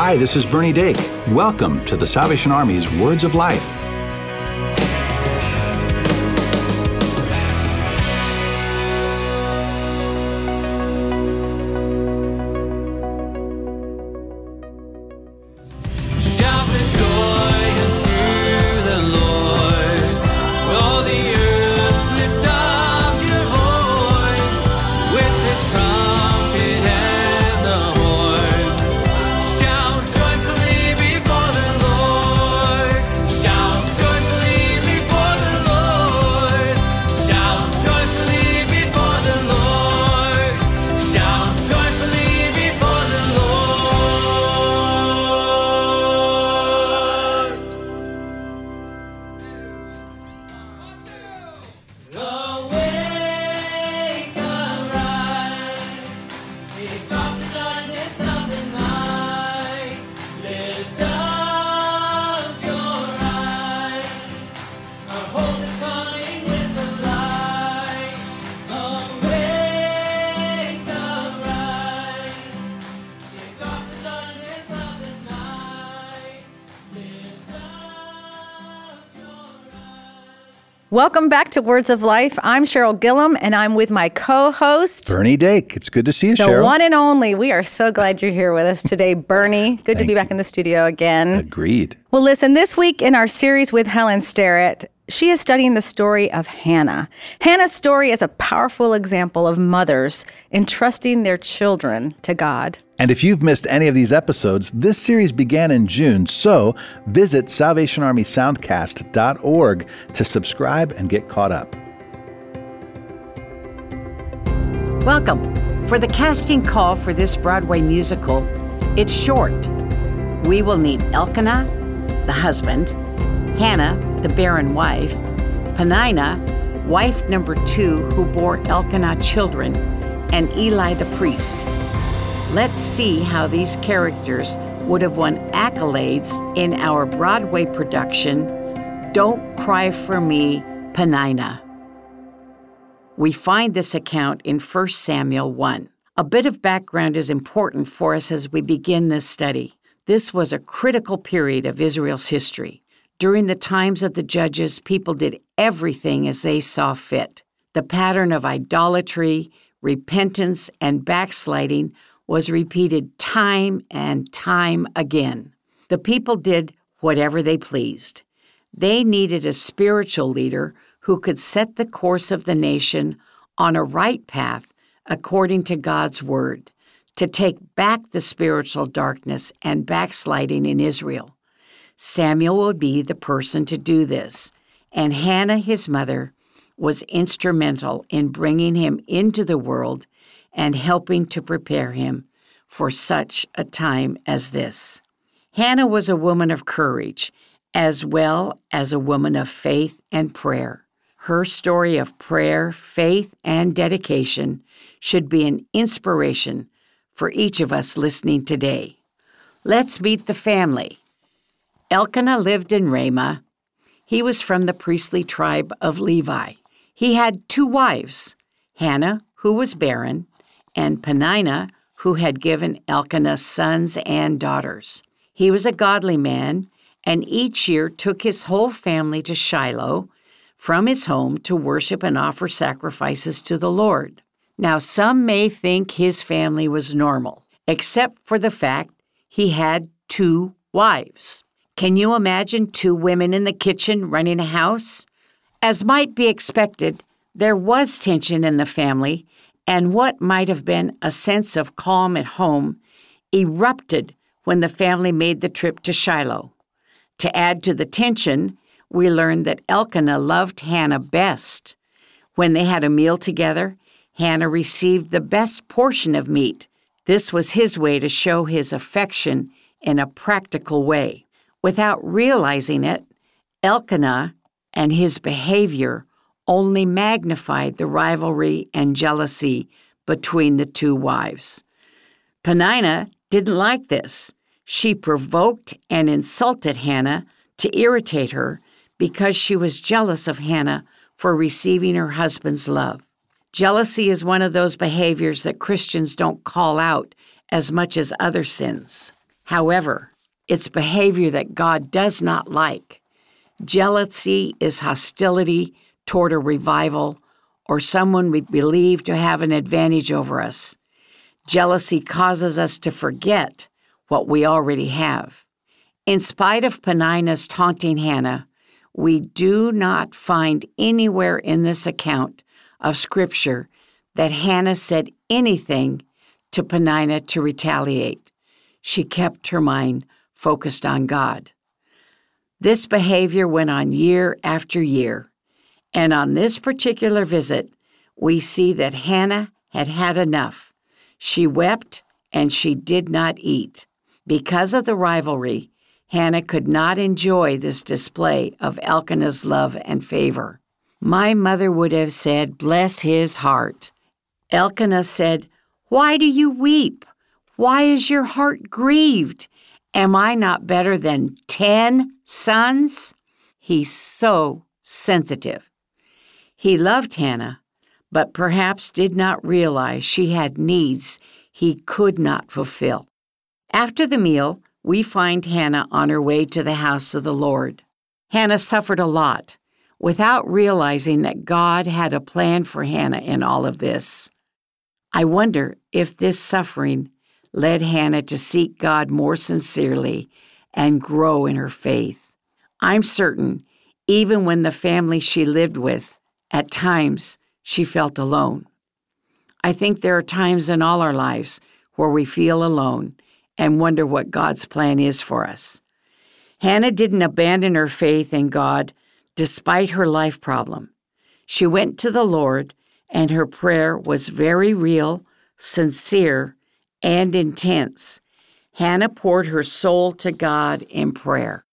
Hi, this is Bernie Dake. Welcome to the Salvation Army's Words of Life. Welcome back to Words of Life. I'm Cheryl Gillum, and I'm with my co-host Bernie Dake. It's good to see you, the Cheryl. one and only. We are so glad you're here with us today, Bernie. Good to be back in the studio again. Agreed. Well, listen, this week in our series with Helen Sterrett, she is studying the story of Hannah. Hannah's story is a powerful example of mothers entrusting their children to God. And if you've missed any of these episodes, this series began in June, so visit salvationarmysoundcast.org to subscribe and get caught up. Welcome. For the casting call for this Broadway musical, it's short. We will need Elkanah, the husband, Hannah, the barren wife, Penina, wife number two who bore Elkanah children, and Eli the priest. Let's see how these characters would have won accolades in our Broadway production, Don't Cry for Me, Penina. We find this account in 1 Samuel 1. A bit of background is important for us as we begin this study. This was a critical period of Israel's history. During the times of the judges, people did everything as they saw fit. The pattern of idolatry, repentance, and backsliding was repeated time and time again. The people did whatever they pleased. They needed a spiritual leader who could set the course of the nation on a right path according to God's word, to take back the spiritual darkness and backsliding in Israel. Samuel would be the person to do this, and Hannah, his mother, was instrumental in bringing him into the world and helping to prepare him for such a time as this. Hannah was a woman of courage as well as a woman of faith and prayer. Her story of prayer, faith, and dedication should be an inspiration for each of us listening today. Let's meet the family. Elkanah lived in Ramah. He was from the priestly tribe of Levi. He had two wives, Hannah, who was barren, and Penina, who had given Elkanah sons and daughters. He was a godly man, and each year took his whole family to Shiloh from his home to worship and offer sacrifices to the Lord. Now, some may think his family was normal, except for the fact he had two wives. Can you imagine two women in the kitchen running a house? As might be expected, there was tension in the family, and what might have been a sense of calm at home erupted when the family made the trip to Shiloh. To add to the tension, we learned that Elkanah loved Hannah best. When they had a meal together, Hannah received the best portion of meat. This was his way to show his affection in a practical way. Without realizing it, Elkanah and his behavior only magnified the rivalry and jealousy between the two wives. Penina didn't like this. She provoked and insulted Hannah to irritate her because she was jealous of Hannah for receiving her husband's love. Jealousy is one of those behaviors that Christians don't call out as much as other sins. However, it's behavior that God does not like. Jealousy is hostility toward a revival or someone we believe to have an advantage over us. Jealousy causes us to forget what we already have. In spite of Penina's taunting Hannah, we do not find anywhere in this account of Scripture that Hannah said anything to Penina to retaliate. She kept her mind focused on God. This behavior went on year after year, and on this particular visit, we see that Hannah had had enough. She wept and she did not eat. Because of the rivalry, Hannah could not enjoy this display of Elkanah's love and favor. My mother would have said, Bless his heart. Elkanah said, Why do you weep? Why is your heart grieved? Am I not better than ten sons? He's so sensitive. He loved Hannah, but perhaps did not realize she had needs he could not fulfill. After the meal, we find Hannah on her way to the house of the Lord. Hannah suffered a lot without realizing that God had a plan for Hannah in all of this. I wonder if this suffering led Hannah to seek God more sincerely and grow in her faith. I'm certain, even when the family she lived with at times she felt alone. I think there are times in all our lives where we feel alone and wonder what God's plan is for us. Hannah didn't abandon her faith in God despite her life problem. She went to the Lord, and her prayer was very real, sincere, and intense. Hannah poured her soul to God in prayer.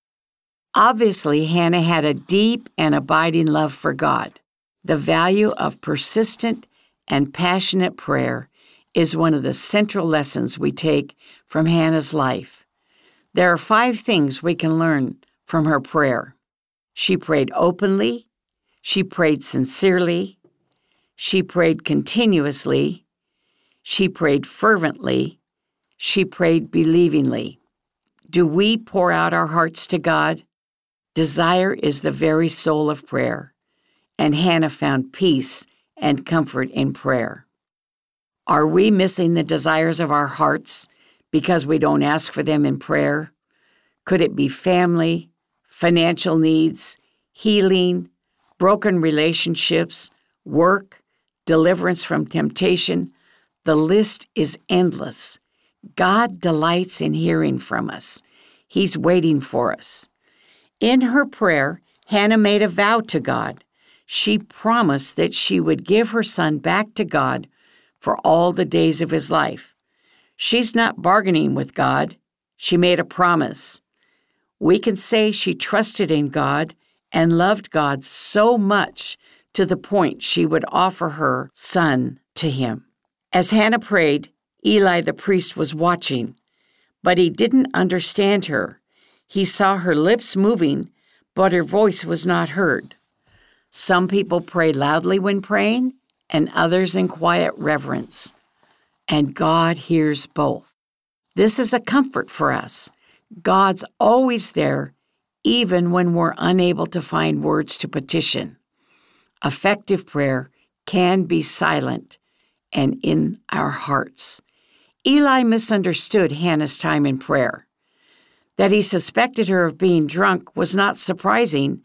Obviously, Hannah had a deep and abiding love for God. The value of persistent and passionate prayer is one of the central lessons we take from Hannah's life. There are five things we can learn from her prayer. She prayed openly, she prayed sincerely, she prayed continuously, she prayed fervently, she prayed believingly. Do we pour out our hearts to God? Desire is the very soul of prayer and Hannah found peace and comfort in prayer. Are we missing the desires of our hearts because we don't ask for them in prayer? Could it be family, financial needs, healing, broken relationships, work, deliverance from temptation? The list is endless. God delights in hearing from us. He's waiting for us. In her prayer, Hannah made a vow to God she promised that she would give her son back to God for all the days of his life. She's not bargaining with God, she made a promise. We can say she trusted in God and loved God so much to the point she would offer her son to him. As Hannah prayed, Eli the priest was watching, but he didn't understand her. He saw her lips moving, but her voice was not heard. Some people pray loudly when praying, and others in quiet reverence. And God hears both. This is a comfort for us. God's always there, even when we're unable to find words to petition. Effective prayer can be silent and in our hearts. Eli misunderstood Hannah's time in prayer. That he suspected her of being drunk was not surprising,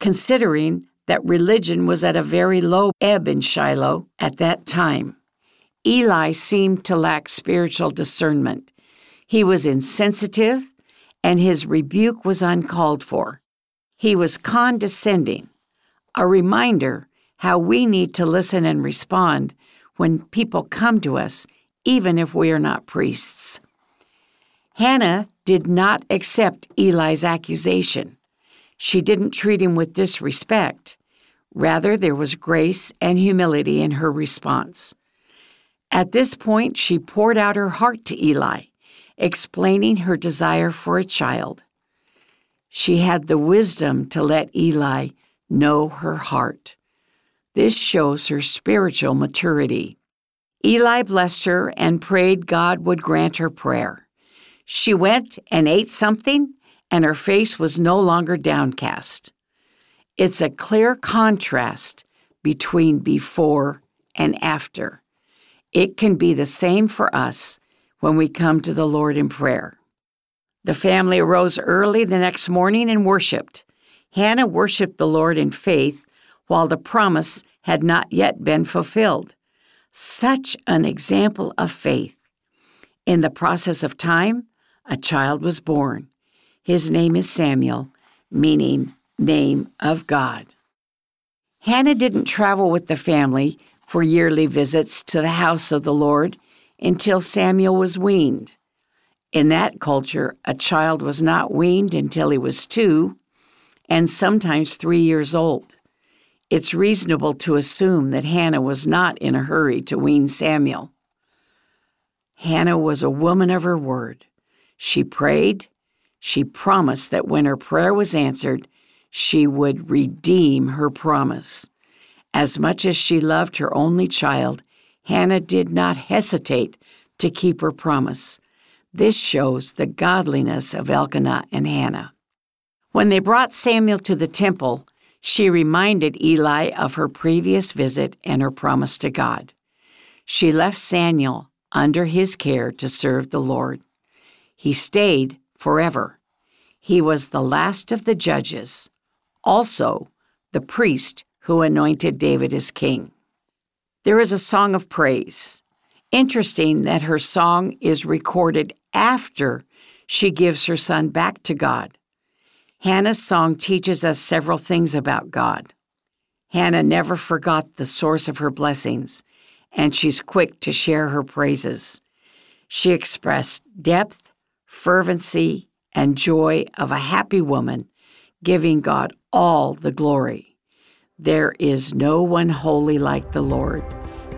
considering that religion was at a very low ebb in Shiloh at that time. Eli seemed to lack spiritual discernment. He was insensitive, and his rebuke was uncalled for. He was condescending, a reminder how we need to listen and respond when people come to us, even if we are not priests. Hannah did not accept Eli's accusation. She didn't treat him with disrespect. Rather, there was grace and humility in her response. At this point, she poured out her heart to Eli, explaining her desire for a child. She had the wisdom to let Eli know her heart. This shows her spiritual maturity. Eli blessed her and prayed God would grant her prayer. She went and ate something, and her face was no longer downcast. It's a clear contrast between before and after. It can be the same for us when we come to the Lord in prayer. The family arose early the next morning and worshiped. Hannah worshiped the Lord in faith while the promise had not yet been fulfilled. Such an example of faith. In the process of time, a child was born. His name is Samuel, meaning name of God. Hannah didn't travel with the family for yearly visits to the house of the Lord until Samuel was weaned. In that culture, a child was not weaned until he was two and sometimes three years old. It's reasonable to assume that Hannah was not in a hurry to wean Samuel. Hannah was a woman of her word. She prayed. She promised that when her prayer was answered, she would redeem her promise. As much as she loved her only child, Hannah did not hesitate to keep her promise. This shows the godliness of Elkanah and Hannah. When they brought Samuel to the temple, she reminded Eli of her previous visit and her promise to God. She left Samuel under his care to serve the Lord. He stayed forever. He was the last of the judges, also the priest who anointed David as king. There is a song of praise. Interesting that her song is recorded after she gives her son back to God. Hannah's song teaches us several things about God. Hannah never forgot the source of her blessings, and she's quick to share her praises. She expressed depth, fervency, and joy of a happy woman, giving God all the glory. There is no one holy like the Lord.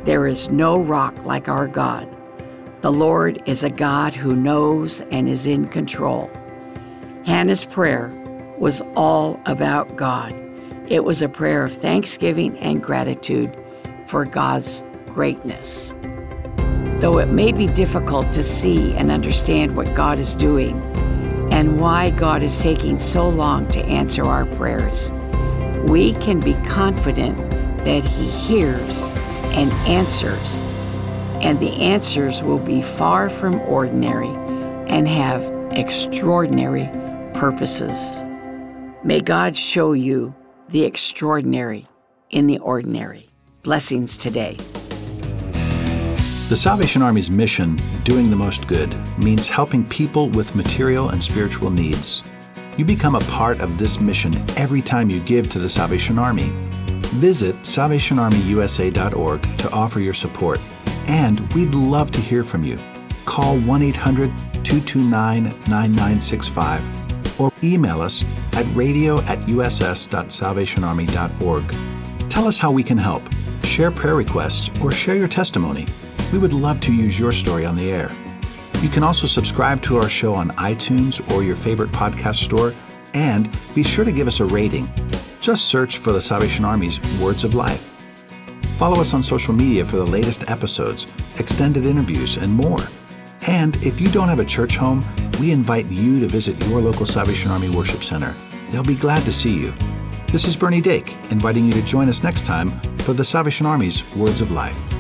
There is no rock like our God. The Lord is a God who knows and is in control. Hannah's prayer was all about God. It was a prayer of thanksgiving and gratitude for God's greatness. Though it may be difficult to see and understand what God is doing and why God is taking so long to answer our prayers, we can be confident that He hears and answers and the answers will be far from ordinary and have extraordinary purposes. May God show you the extraordinary in the ordinary. Blessings today. The Salvation Army's mission, Doing the Most Good, means helping people with material and spiritual needs. You become a part of this mission every time you give to the Salvation Army. Visit SalvationArmyUSA.org to offer your support and we'd love to hear from you. Call 1 800 229 9965 or email us at radio at uss.salvationarmy.org. Tell us how we can help, share prayer requests, or share your testimony. We would love to use your story on the air. You can also subscribe to our show on iTunes or your favorite podcast store, and be sure to give us a rating. Just search for the Salvation Army's Words of Life. Follow us on social media for the latest episodes, extended interviews, and more. And if you don't have a church home, we invite you to visit your local Salvation Army Worship Center. They'll be glad to see you. This is Bernie Dake, inviting you to join us next time for the Salvation Army's Words of Life.